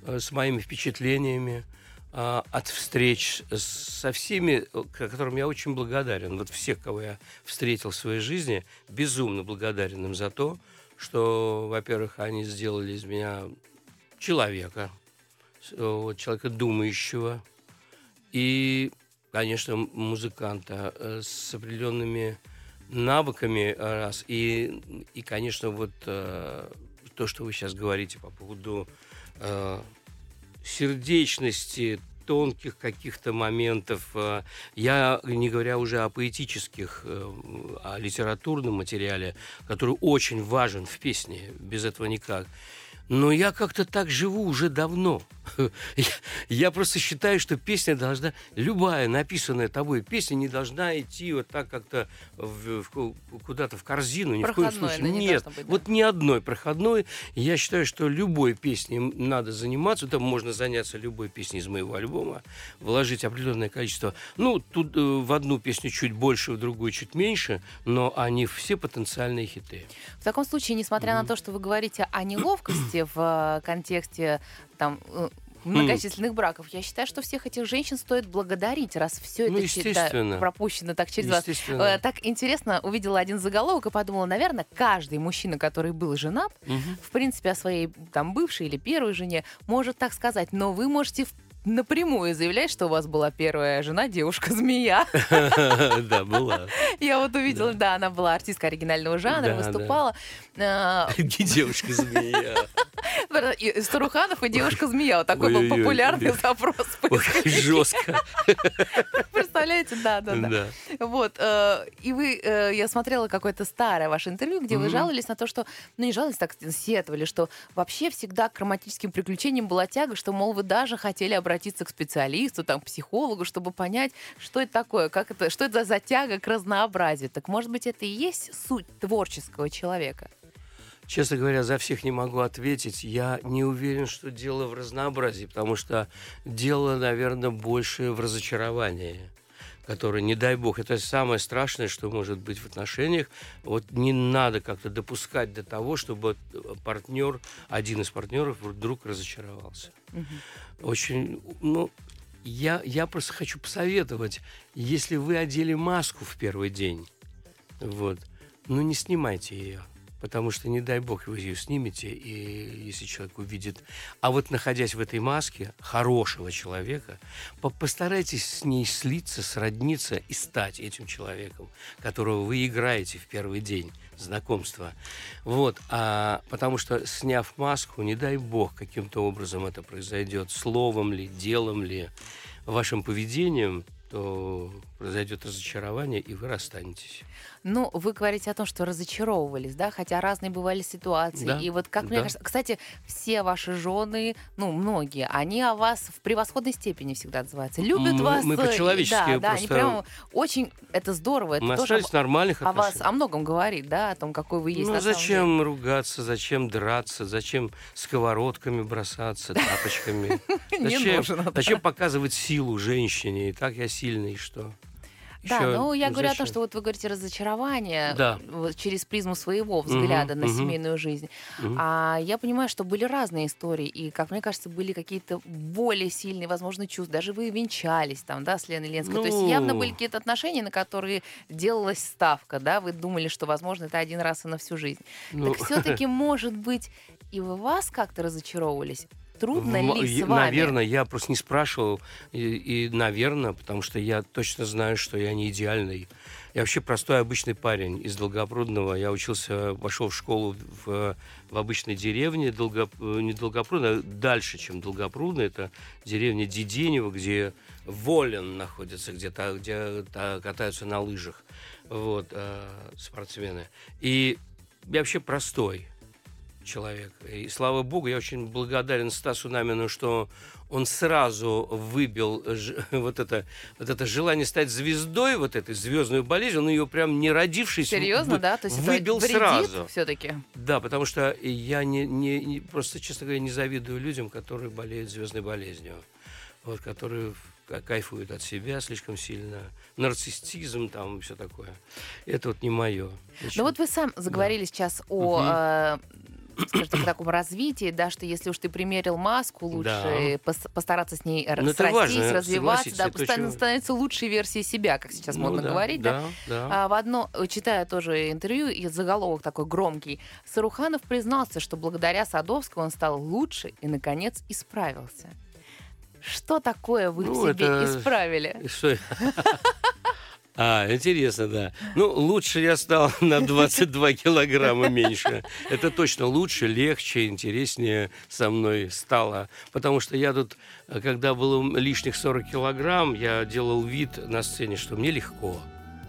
э, с моими впечатлениями а, от встреч со всеми, э, которым я очень благодарен. Вот всех, кого я встретил в своей жизни, безумно благодарен им за то, что, во-первых, они сделали из меня человека, э, человека думающего, и, конечно, музыканта э, с определенными навыками э, раз. И и конечно вот то что вы сейчас говорите по поводу сердечности тонких каких-то моментов э, я не говоря уже о поэтических э, о литературном материале который очень важен в песне без этого никак но я как-то так живу уже давно. Я, я просто считаю, что песня должна, любая написанная тобой песня не должна идти вот так как-то в- в- куда-то в корзину, ни в коем Проходной случае. не Нет, быть, да. вот ни одной проходной. Я считаю, что любой песней надо заниматься. Там можно заняться любой песней из моего альбома, вложить определенное количество. Ну, тут э, в одну песню чуть больше, в другую чуть меньше, но они все потенциальные хиты. В таком случае, несмотря на то, что вы говорите о неловкости в э, контексте там э, многочисленных браков, я считаю, что всех этих женщин стоит благодарить, раз все Ну, это да, пропущено так через вас. Э, Так интересно, увидела один заголовок и подумала, наверное, каждый мужчина, который был женат, Мгм. в принципе, о своей там бывшей или первой жене может так сказать, но вы можете в- напрямую заявлять, что у вас была первая жена, девушка-змея. Да, была. Я вот увидела, да, она была артисткой оригинального жанра, выступала. Не девушка-змея. И Старуханов и девушка-змея. Вот такой был популярный запрос. жестко. Представляете? Да, да, да. Вот. э, И вы, э, я смотрела какое-то старое ваше интервью, где вы жаловались на то, что, ну не жаловались, так сетовали, что вообще всегда к романтическим приключениям была тяга, что, мол, вы даже хотели обратиться к специалисту, там, к психологу, чтобы понять, что это такое, как это, что это за тяга к разнообразию. Так, может быть, это и есть суть творческого человека? Честно говоря, за всех не могу ответить. Я не уверен, что дело в разнообразии, потому что дело, наверное, больше в разочаровании которое, не дай бог, это самое страшное, что может быть в отношениях. Вот не надо как-то допускать до того, чтобы партнер, один из партнеров вдруг разочаровался. Очень, ну, я, я просто хочу посоветовать, если вы одели маску в первый день, вот, ну не снимайте ее. Потому что, не дай бог, вы ее снимете, и если человек увидит... А вот находясь в этой маске хорошего человека, по- постарайтесь с ней слиться, сродниться и стать этим человеком, которого вы играете в первый день знакомства. Вот. А, потому что, сняв маску, не дай бог, каким-то образом это произойдет, словом ли, делом ли, вашим поведением, то произойдет разочарование, и вы расстанетесь. Ну, вы говорите о том, что разочаровывались, да, хотя разные бывали ситуации. Да, И вот как мне да. кажется, кстати, все ваши жены, ну, многие, они о вас в превосходной степени всегда отзываются. Любят Мы- вас. мы э, по-человечески Да, да, они просто- прям очень, это здорово. Это Мы тоже остались в нормальных о вас, о многом говорит, да, о том, какой вы есть Ну зачем деле. ругаться, зачем драться, зачем сковородками бросаться, тапочками? Да. зачем показывать силу женщине? И так я сильный, что? Да, Ещё, ну я ну, говорю о том, что вот вы говорите разочарование Да. вот через призму своего взгляда на мгм. семейную жизнь. Мгм. А я понимаю, что были разные истории, и, как мне кажется, были какие-то более сильные, возможно, чувства. Даже вы венчались там, да, с Леной Ленской. То есть явно Ну. были какие-то отношения, на которые делалась ставка, да, вы думали, что, возможно, это один раз и на всю жизнь. Ну, Так все-таки, может быть, и вы вас как-то разочаровывались? Трудно М- ли с я- вами? Наверное, я просто не спрашивал. И, и, наверное, потому что я точно знаю, что я не идеальный. Я вообще простой обычный парень из Долгопрудного. Я учился, пошел в школу в, в обычной деревне, Долго, не Долгопрудно, а дальше, чем Долгопрудно. Это деревня Диденево, где Волен находится, где, та, где та, катаются на лыжах вот, э, спортсмены. И я вообще простой человек. И слава богу, я очень благодарен Стасу Намину, что он сразу выбил вот это, вот это желание стать звездой, вот этой звездной болезнью, он ее прям не родившись Серьезно, вы- да? То есть выбил это сразу. все-таки? Да, потому что я не, не, не- просто, честно говоря, не завидую людям, которые болеют звездной болезнью. Вот, которые ка- кайфуют от себя слишком сильно. Нарциссизм там и все такое. Это вот не мое. Ну вот вы сам заговорили сейчас о, Мгм. э, скажем так, таком развитии, да, что если уж ты примерил маску, лучше пос- постараться с ней р- Ну, срастись, важно, развиваться, да, ста- очень- становиться лучшей версией себя, как сейчас Ну модно да, говорить, да. да. да. А в одно, читая тоже интервью, и заголовок такой громкий, Саруханов признался, что благодаря Садовскому он стал лучше и, наконец, исправился. Что такое вы Ну, в себе это- исправили? Что? А, интересно, да. Ну, лучше я стал на 22 килограмма меньше. Это точно лучше, легче, интереснее со мной стало. Потому что я тут, э, когда было лишних 40 килограмм, я делал вид на сцене, что мне легко.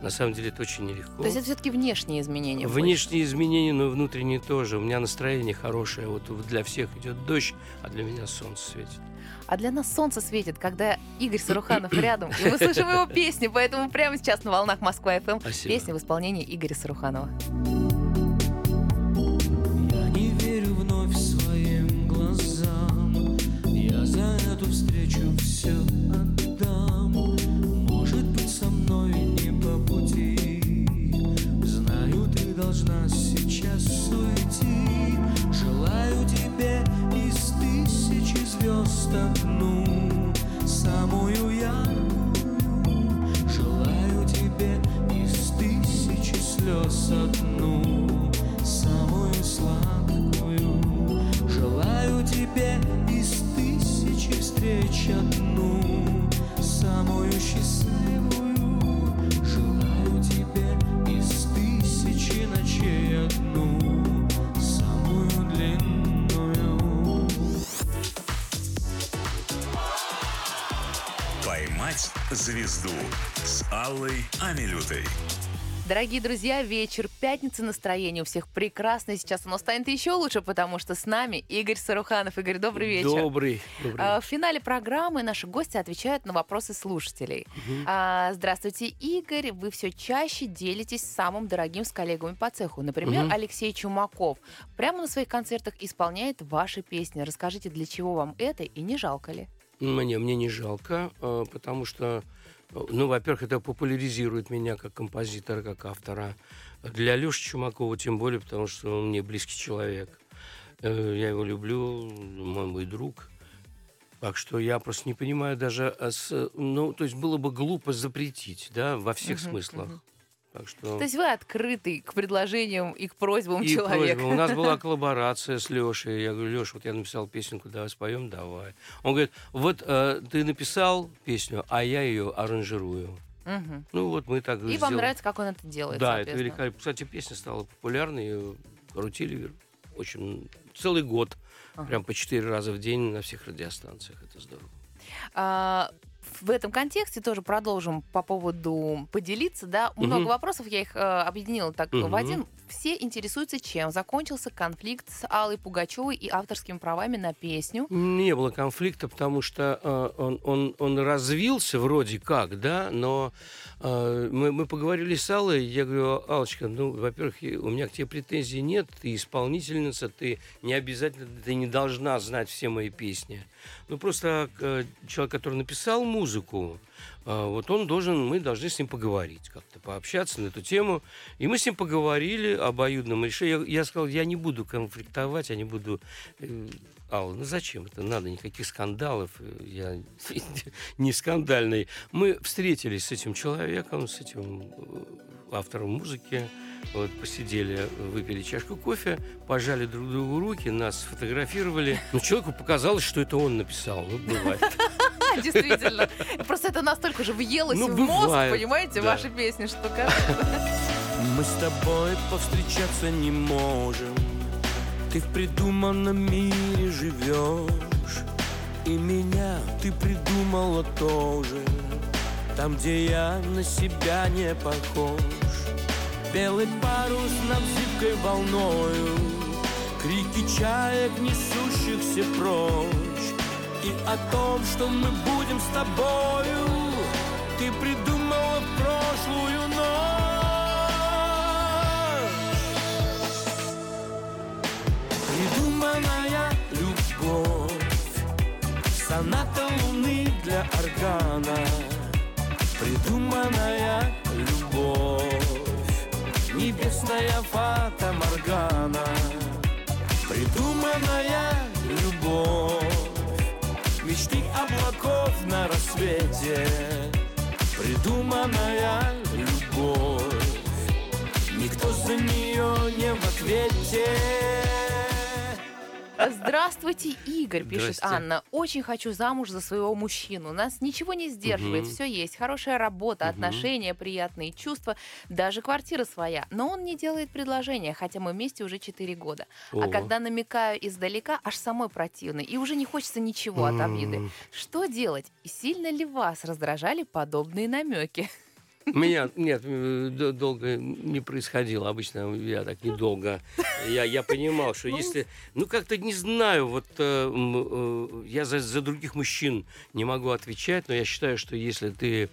На самом деле это очень нелегко. То есть это все-таки внешние изменения? больше? Внешние изменения, но внутренние тоже. У меня настроение хорошее. Вот для всех идет дождь, а для меня солнце светит. А для нас солнце светит, когда Игорь Саруханов рядом, и мы слышим его песни, поэтому прямо сейчас на волнах Москва ФМ Спасибо. песня в исполнении Игоря Саруханова. Я не верю вновь своим глазам Я за эту встречу все отдам должна сейчас уйти. Желаю тебе из тысячи звезд одну Самую яркую. Желаю тебе из тысячи слез одну Самую сладкую. Желаю тебе из тысячи встреч одну звезду» с Аллой Амилютой. Дорогие друзья, вечер пятницы, настроение у всех прекрасное. Сейчас оно станет еще лучше, потому что с нами Игорь Саруханов. Игорь, добрый вечер. Добрый. добрый. А, В финале программы наши гости отвечают на вопросы слушателей. А, Здравствуйте, Игорь. Вы все чаще делитесь самым дорогим с коллегами по цеху. Например, Мгм. Алексей Чумаков прямо на своих концертах исполняет ваши песни. Расскажите, для чего вам это и не жалко ли? Мне, мне не жалко, э, потому что, э, ну, во-первых, это популяризирует меня как композитора, как автора. Для Леши Чумакова тем более, потому что он мне близкий человек. Э, Я его люблю, он мой друг. Так что я просто не понимаю даже, а ну, то есть было бы глупо запретить, да, во всех Мгм, смыслах. мгм. Так что... То есть вы открыты к предложениям и к просьбам И человека. просьба. У нас была коллаборация с Лешей. Я говорю, Леш, вот я написал песенку, давай споем, давай. Он говорит, вот э, ты написал песню, а я ее аранжирую. Мгм. Ну вот мы так И вам сделали. нравится, как он это делает, Да, это великолепно. Кстати, песня стала популярной, ее крутили очень целый год. Ага. Прям по четыре раза в день на всех радиостанциях. Это здорово. А, в этом контексте тоже продолжим по поводу поделиться, да. Мгм. Много вопросов, я их э, объединила так в Мгм. один. Все интересуются, чем закончился конфликт с Аллой Пугачевой и авторскими правами на песню. Не было конфликта, потому что э, он, он, он развился вроде как, да, но мы, мы поговорили с Аллой, я говорю, Аллочка, ну, во-первых, у меня к тебе претензий нет, ты исполнительница, ты не обязательно, ты не должна знать все мои песни. Ну, просто э, человек, который написал музыку, вот он должен, мы должны с ним поговорить, как-то пообщаться на эту тему. И мы с ним поговорили обоюдном решении. Я, я сказал, я не буду конфликтовать, я не буду... э, Алла, ну зачем это надо? Никаких скандалов. э, Я не скандальный. Мы встретились с этим человеком, с этим э, автором музыки. Вот посидели, выпили чашку кофе, пожали друг другу руки, нас сфотографировали. Но человеку показалось, что это он написал. Ну, бывает. Действительно. Просто это настолько же въелось Ну, в мозг, бывает, понимаете, да. ваши песни, что кажется. Мы с тобой повстречаться не можем. Ты в придуманном мире живешь. И меня ты придумала тоже. Там, где я на себя не похож. Белый парус над зыбкой волною. Крики чаек, несущихся прочь И о том, что мы будем с тобою. Ты придумала прошлую ночь. Придуманная любовь Соната луны для органа. Придуманная любовь Небесная фата Моргана. Придуманная любовь на рассвете. Придуманная любовь. Никто за нее не в ответе Здравствуйте, Игорь, пишет Здрасте. Анна. Очень хочу замуж за своего мужчину. Нас ничего не сдерживает, Мгм. все есть. Хорошая работа, Мгм. отношения, приятные чувства, даже квартира своя. Но он не делает предложения, хотя мы вместе уже 4 года. А О. когда намекаю издалека, аж самой противно. И уже не хочется ничего от обиды. М. Что делать? И сильно ли вас раздражали подобные намеки? Меня, нет, э, долго не происходило. Обычно я так недолго. Я, я понимал, что Ну, если... Ну, как-то не знаю, вот э, э, я за, за других мужчин не могу отвечать, но я считаю, что если ты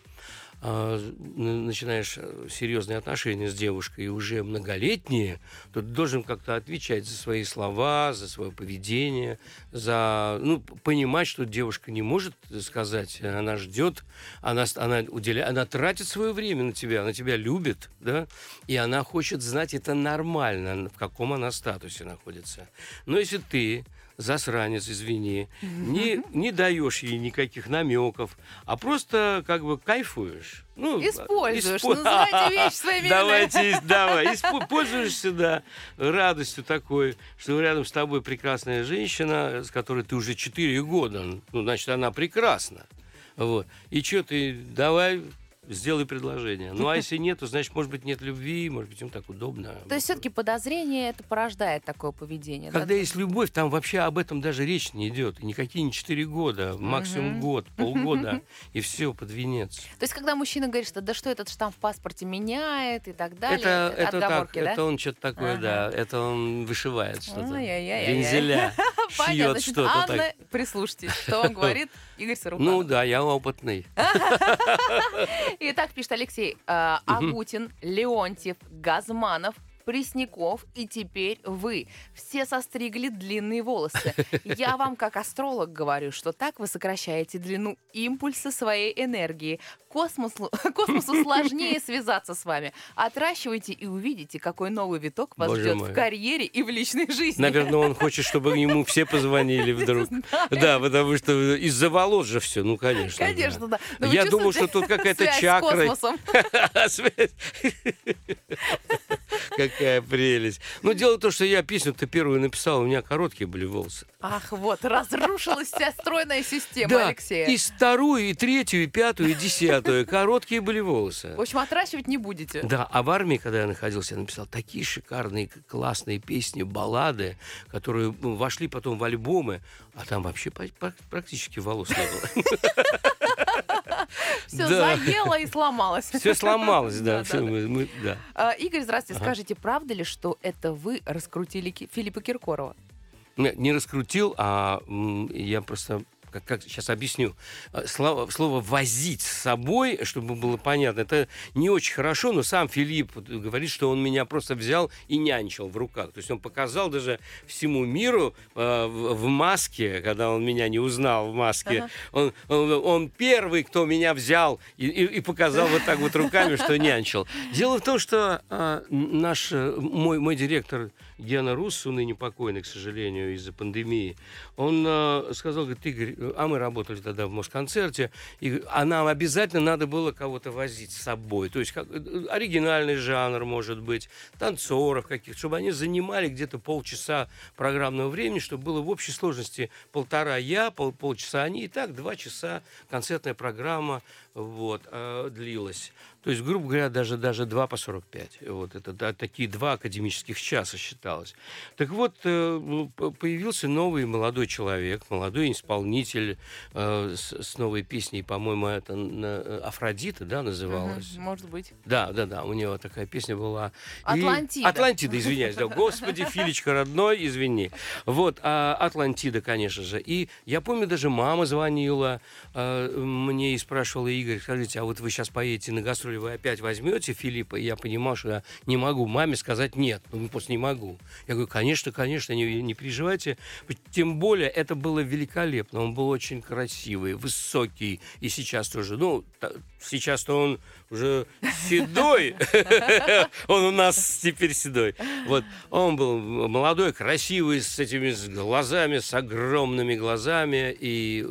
начинаешь э, серьезные отношения с девушкой и уже многолетние, то ты должен как-то отвечать за свои слова, за свое поведение, за ну понимать, что девушка не может сказать, она ждет, она она уделяет, она тратит свое время на тебя, она тебя любит, да, и она хочет знать это нормально, в каком она статусе находится. Но если ты засранец, извини, не, не даешь ей никаких намеков, а просто как бы кайфуешь. Ну, Используешь. испо- Называйте вещи своими Давайте, давай, испо- пользуешься, да, радостью такой, что рядом с тобой прекрасная женщина, с которой ты уже 4 года, ну, значит, она прекрасна. Вот. И что ты, давай, сделай предложение. Ну, а если нет, то, значит, может быть, нет любви, может быть, им так удобно. То есть все-таки подозрение это порождает такое поведение. да? Когда есть любовь, там вообще об этом даже речь не идет. И никакие не 4 года, максимум Мгм. год, полгода, и все под венец. То есть, когда мужчина говорит, что да что этот штамп в паспорте меняет и так далее, Это, это так, да? это он что-то такое, да, это он вышивает что-то. Вензеля, Понятно, значит, что-то Анна, так. прислушайтесь, что он говорит Игорь Саруханов. Ну да, я опытный. Итак, пишет Алексей, э, Агутин, Леонтьев, Газманов, Пресняков и теперь вы. Все состригли длинные волосы. Я вам, как астролог, говорю, что так вы сокращаете длину импульса своей энергии. Космосу, космосу сложнее связаться с вами. Отращивайте и увидите, какой новый виток вас Боже ждет мой. в карьере и в личной жизни. Наверное, он хочет, чтобы ему все позвонили вдруг. Да, потому что из-за волос же все, ну конечно. Конечно, да. Я думал, чувствуете что тут какая-то связь с чакра. космосом? Связь. Какая прелесть. Ну, дело в том, что я песню-то первую написал, у меня короткие были волосы. Ах, вот, разрушилась вся стройная система Да, Алексея. и вторую, и третью, и пятую, и десятую. Короткие были волосы. В общем, отращивать не будете. Да, а в армии, когда я находился, я написал такие шикарные, классные песни, баллады, которые ну, вошли потом в альбомы, а там вообще практически волос не было. Все заело и сломалось. Все сломалось, да. А, Игорь, здравствуйте. Скажите, правда ли, что это вы раскрутили Филиппа Киркорова? Не раскрутил, а я просто как, как сейчас объясню. А, Слово, слово возить с собой, чтобы было понятно, это не очень хорошо, но сам Филипп говорит, что он меня просто взял и нянчил в руках. То есть он показал даже всему миру э, в, в маске, когда он меня не узнал в маске. Ага. Он, он, он первый, кто меня взял и, и- и показал вот так вот руками, что нянчил. Дело в том, что а, наш э, мой, мой директор Гена Руссу, ныне покойный, к сожалению, из-за пандемии, он э, сказал, говорит, Игорь, а мы работали тогда в Москонцерте, и, а нам обязательно надо было кого-то возить с собой. То есть как, э, оригинальный жанр, может быть, танцоров каких-то, чтобы они занимали где-то полчаса программного времени, чтобы было в общей сложности полтора я, пол, полчаса они, и так два часа концертная программа вот, э, длилась. То есть, грубо говоря, даже, даже 2 по 45. Вот это да, такие два академических часа считалось. Так вот, э, ну, появился новый молодой человек, молодой исполнитель э, с, с новой песней, по-моему, это э, Афродита, да, называлась? Угу, может быть. Да, да, да, у него такая песня была. Атлантида. И... Атлантида, извиняюсь, да. Господи, Филечка родной, извини. Вот, а Атлантида, конечно же. И я помню, даже мама звонила э, мне и спрашивала, Игорь, скажите, а вот вы сейчас поедете на гастроли, вы опять возьмете Филиппа? И я понимал, что я не могу маме сказать нет. Ну, просто не могу. Я говорю, конечно, конечно, не, не переживайте. Тем более, это было великолепно. Он был очень красивый, высокий. И сейчас тоже. Ну, сейчас-то он уже седой. Он у нас теперь седой. Вот. Он был молодой, красивый, с этими глазами, с огромными глазами. И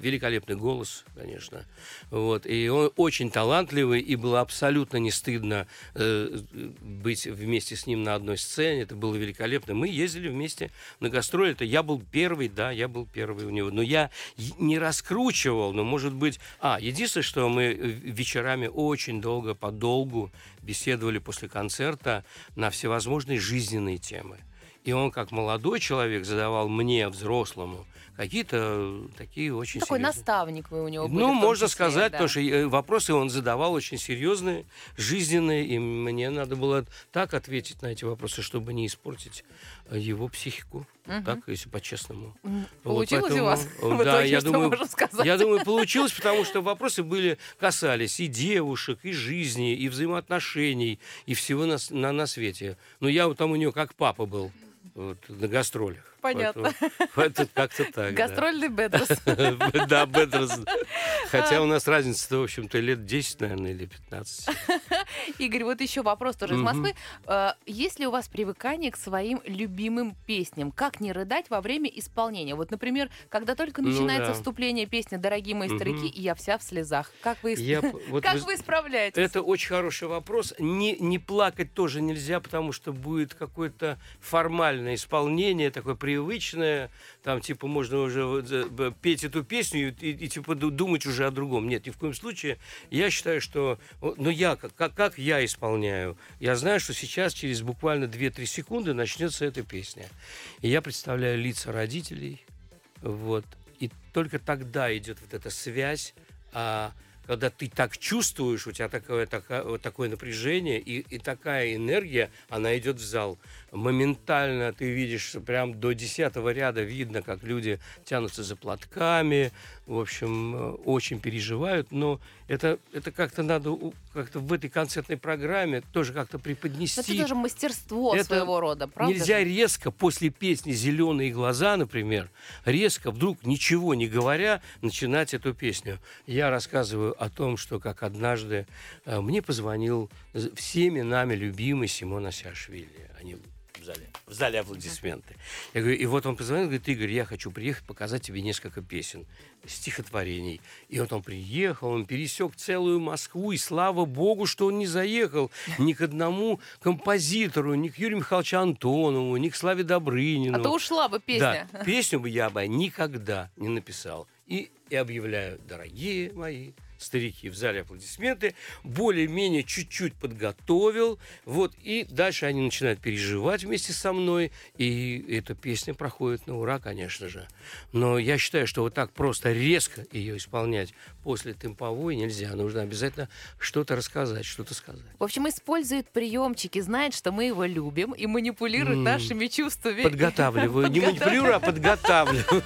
великолепный голос, конечно. Вот. И он очень талантливый, и было абсолютно не стыдно э, быть вместе с ним на одной сцене. Это было великолепно. Мы ездили вместе на гастроли. Это я был первый, да, я был первый у него. Но я не раскручивал, но, может быть... А, единственное, что мы вечерами очень долго, подолгу беседовали после концерта на всевозможные жизненные темы. И он, как молодой человек, задавал мне, взрослому, какие-то такие очень Такой серьезные... наставник вы у него были. Ну, можно числе, сказать, да. потому что э, вопросы он задавал очень серьезные, жизненные, и мне надо было так ответить на эти вопросы, чтобы не испортить э, его психику. Мгм. Так, если по-честному. Получилось поэтому, у вас? э, В Да, итоге, я что думаю, можно сказать? я думаю, получилось, потому что вопросы были касались и девушек, и жизни, и взаимоотношений, и всего на, на, на свете. Но я вот там у него как папа был вот, на гастролях. Понятно. Поэтому- как-то так. Гастрольный Бедрос. Да, Бедрос. Хотя у нас разница-то, в общем-то, лет 10, наверное, или 15. Игорь, вот еще вопрос тоже из. Москвы. Э, Есть ли у вас привыкание к своим любимым песням? Как не рыдать во время исполнения? Вот, например, когда только Ну начинается вступление песни «Дорогие мои старики», и я вся в слезах. Как вы, справляетесь? Это очень хороший вопрос. Не, плакать тоже нельзя, потому что будет какое-то формальное исполнение, такое привычное. Там, типа, можно уже петь эту песню и, и, и, типа, ду- думать уже о другом. Нет, ни в коем случае. Я считаю, что... Ну, я, как, как, я исполняю? Я знаю, что сейчас, через буквально 2-3 секунды, начнется эта песня. И я представляю лица родителей, вот. И только тогда идет вот эта связь, а, когда ты так чувствуешь, у тебя такое, такое, такое напряжение и, и такая энергия, она идет в зал. Моментально ты видишь, прям до десятого ряда видно, как люди тянутся за платками, в общем, э, очень переживают, но это, это как-то надо как-то в этой концертной программе тоже как-то преподнести. это тоже мастерство Это своего рода, правда? Нельзя же? резко после песни «Зеленые глаза», например, резко, вдруг ничего не говоря, начинать эту песню. Я рассказываю о том, что как однажды э, мне позвонил з- всеми нами любимый Симон Асяшвили. Они зале, в зале аплодисменты. Я говорю, и вот он позвонил, говорит, Игорь, я хочу приехать показать тебе несколько песен, стихотворений. И вот он приехал, он пересек целую Москву, и слава богу, что он не заехал ни к одному композитору, ни к Юрию Михайловичу Антонову, ни к Славе Добрынину. А то ушла бы песня. Да, песню бы я бы никогда не написал. И, и объявляю, дорогие мои старики, в зале аплодисменты, более-менее чуть-чуть подготовил, вот, и дальше они начинают переживать вместе со мной, и эта песня проходит на ура, конечно же. Но я считаю, что вот так просто резко ее исполнять после темповой нельзя, нужно обязательно что-то рассказать, что-то сказать. В общем, использует приемчики, знает, что мы его любим и манипулирует М. нашими чувствами. Подготавливаю, не манипулирую, а подготавливаю.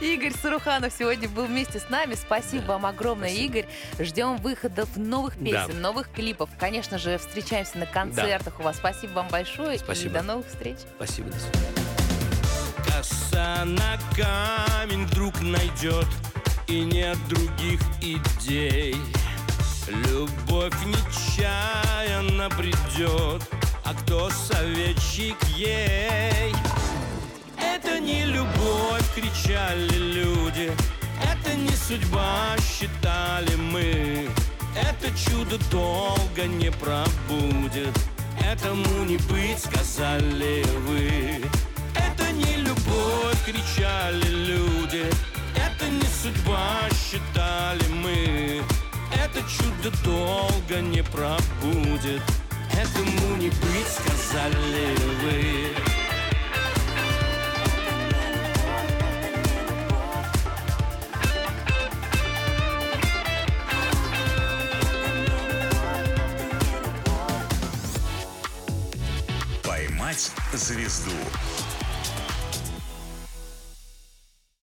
Игорь Саруханов сегодня был вместе с нами. Спасибо вам огромное, Спасибо. Игорь. Ждем выходов новых Да. песен, новых клипов. Конечно же, встречаемся на концертах у вас. Спасибо вам большое Спасибо. и до новых встреч. Спасибо, до свидания. Коса на камень вдруг найдет И нет других идей Любовь нечаянно придет А кто советчик ей? Это не любовь, кричали люди Это не судьба, считали мы. Это чудо долго не пробудет. Этому не быть, сказали вы. Это не любовь, кричали люди. Это не судьба, считали мы. Это чудо долго не пробудет. Этому не быть, сказали вы «Поймать звезду»